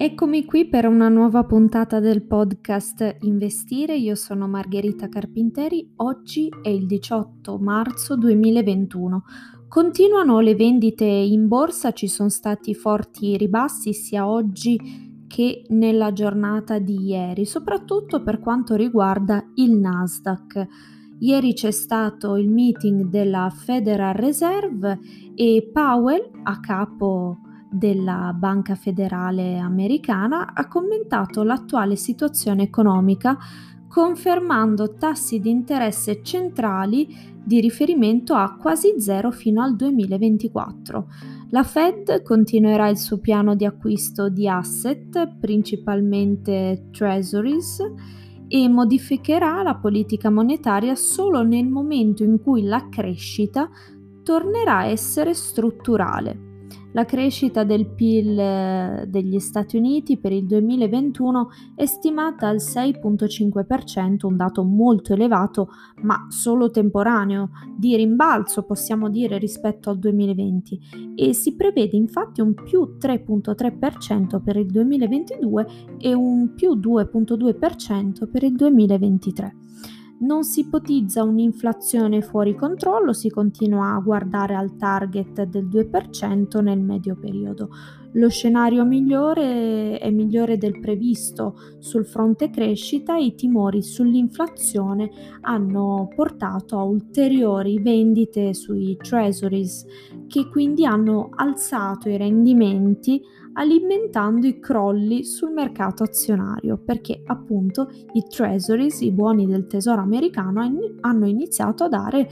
Eccomi qui per una nuova puntata del podcast Investire. Io sono Margherita Carpinteri. Oggi è il 18 marzo 2021. Continuano le vendite in borsa, ci sono stati forti ribassi sia oggi che nella giornata di ieri, soprattutto per quanto riguarda il Nasdaq. Ieri c'è stato il meeting della Federal Reserve e Powell, a capo della Banca Federale Americana ha commentato l'attuale situazione economica confermando tassi di interesse centrali di riferimento a quasi zero fino al 2024. La Fed continuerà il suo piano di acquisto di asset, principalmente treasuries, e modificherà la politica monetaria solo nel momento in cui la crescita tornerà a essere strutturale. La crescita del PIL eh, degli Stati Uniti per il 2021 è stimata al 6.5%, un dato molto elevato, ma solo temporaneo, di rimbalzo possiamo dire rispetto al 2020 e si prevede infatti un più 3.3% per il 2022 e un più 2.2% per il 2023 non si ipotizza un'inflazione fuori controllo, si continua a guardare al target del 2% nel medio periodo. Lo scenario migliore è migliore del previsto sul fronte crescita e i timori sull'inflazione hanno portato a ulteriori vendite sui treasuries che quindi hanno alzato i rendimenti alimentando i crolli sul mercato azionario perché appunto i treasuries, i buoni del tesoro americano, hanno iniziato a dare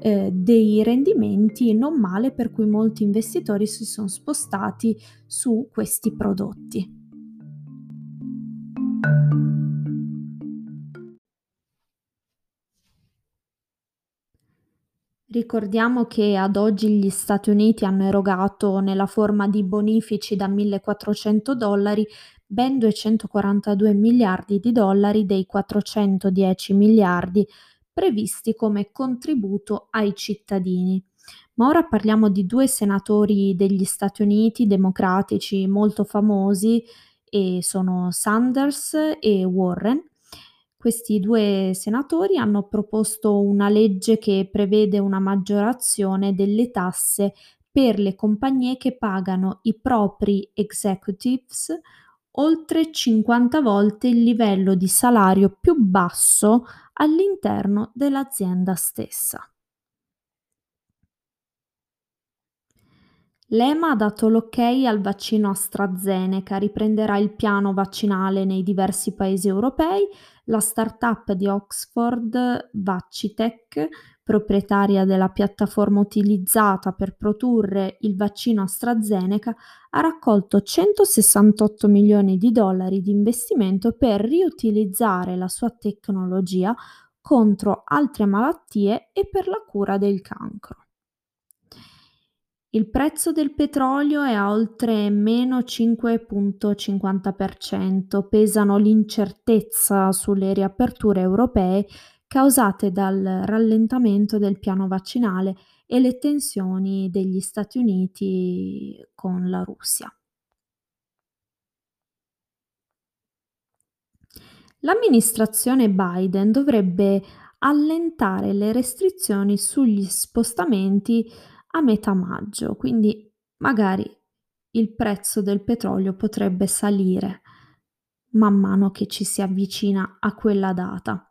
eh, dei rendimenti non male per cui molti investitori si sono spostati su questi prodotti. Ricordiamo che ad oggi gli Stati Uniti hanno erogato nella forma di bonifici da 1.400 dollari ben 242 miliardi di dollari dei 410 miliardi previsti come contributo ai cittadini. Ma ora parliamo di due senatori degli Stati Uniti democratici molto famosi e sono Sanders e Warren questi due senatori hanno proposto una legge che prevede una maggiorazione delle tasse per le compagnie che pagano i propri executives oltre 50 volte il livello di salario più basso all'interno dell'azienda stessa. L'EMA ha dato l'ok al vaccino AstraZeneca, riprenderà il piano vaccinale nei diversi paesi europei. La startup di Oxford Vaccitech, proprietaria della piattaforma utilizzata per produrre il vaccino AstraZeneca, ha raccolto 168 milioni di dollari di investimento per riutilizzare la sua tecnologia contro altre malattie e per la cura del cancro. Il prezzo del petrolio è a oltre meno 5.50%, pesano l'incertezza sulle riaperture europee causate dal rallentamento del piano vaccinale e le tensioni degli Stati Uniti con la Russia. L'amministrazione Biden dovrebbe allentare le restrizioni sugli spostamenti a metà maggio, quindi magari il prezzo del petrolio potrebbe salire man mano che ci si avvicina a quella data.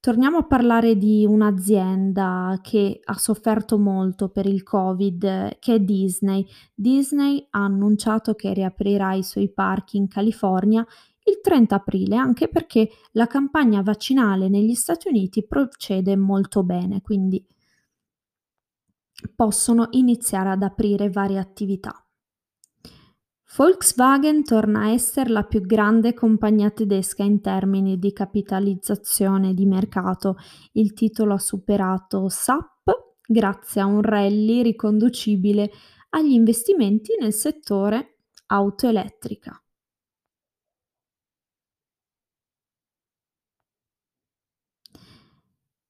Torniamo a parlare di un'azienda che ha sofferto molto per il Covid, che è Disney. Disney ha annunciato che riaprirà i suoi parchi in California il 30 aprile, anche perché la campagna vaccinale negli Stati Uniti procede molto bene, quindi possono iniziare ad aprire varie attività. Volkswagen torna a essere la più grande compagnia tedesca in termini di capitalizzazione di mercato. Il titolo ha superato SAP grazie a un rally riconducibile agli investimenti nel settore auto elettrica.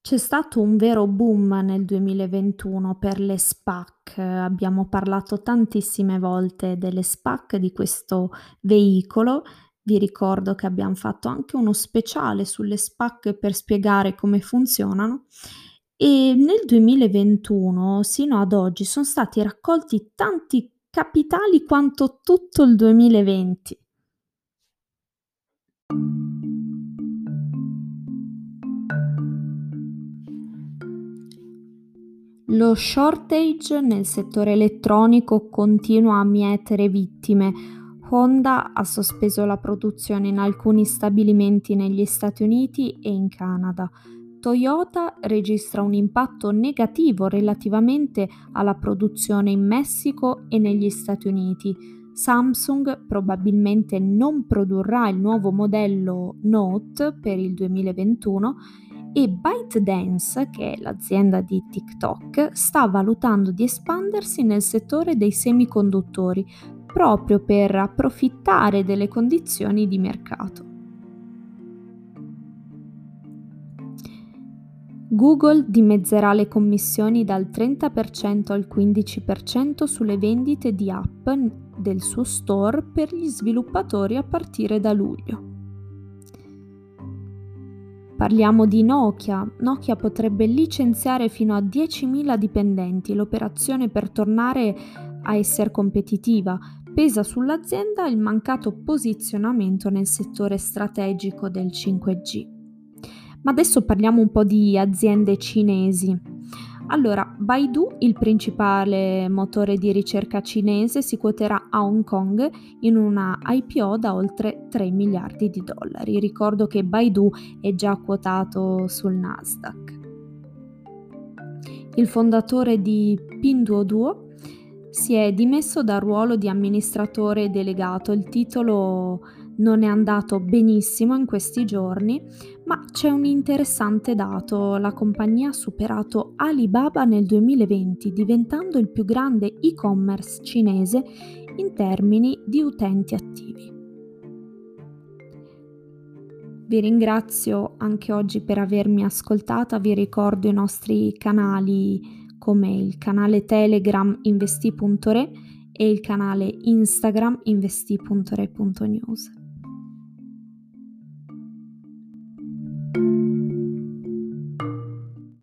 C'è stato un vero boom nel 2021 per le SPAC. Abbiamo parlato tantissime volte delle SPAC, di questo veicolo. Vi ricordo che abbiamo fatto anche uno speciale sulle SPAC per spiegare come funzionano. E nel 2021, sino ad oggi, sono stati raccolti tanti capitali quanto tutto il 2020. Lo shortage nel settore elettronico continua a mietere vittime. Honda ha sospeso la produzione in alcuni stabilimenti negli Stati Uniti e in Canada. Toyota registra un impatto negativo relativamente alla produzione in Messico e negli Stati Uniti. Samsung probabilmente non produrrà il nuovo modello Note per il 2021 e ByteDance, che è l'azienda di TikTok, sta valutando di espandersi nel settore dei semiconduttori proprio per approfittare delle condizioni di mercato. Google dimezzerà le commissioni dal 30% al 15% sulle vendite di app del suo store per gli sviluppatori a partire da luglio. Parliamo di Nokia. Nokia potrebbe licenziare fino a 10.000 dipendenti. L'operazione per tornare a essere competitiva pesa sull'azienda il mancato posizionamento nel settore strategico del 5G. Ma adesso parliamo un po' di aziende cinesi. Allora, Baidu, il principale motore di ricerca cinese, si quoterà a Hong Kong in una IPO da oltre 3 miliardi di dollari. Ricordo che Baidu è già quotato sul Nasdaq. Il fondatore di Pinduoduo si è dimesso dal ruolo di amministratore delegato. Il titolo non è andato benissimo in questi giorni, ma c'è un interessante dato. La compagnia ha superato Alibaba nel 2020, diventando il più grande e-commerce cinese in termini di utenti attivi. Vi ringrazio anche oggi per avermi ascoltata, vi ricordo i nostri canali come il canale Telegram investi.re e il canale Instagram investi.re.news.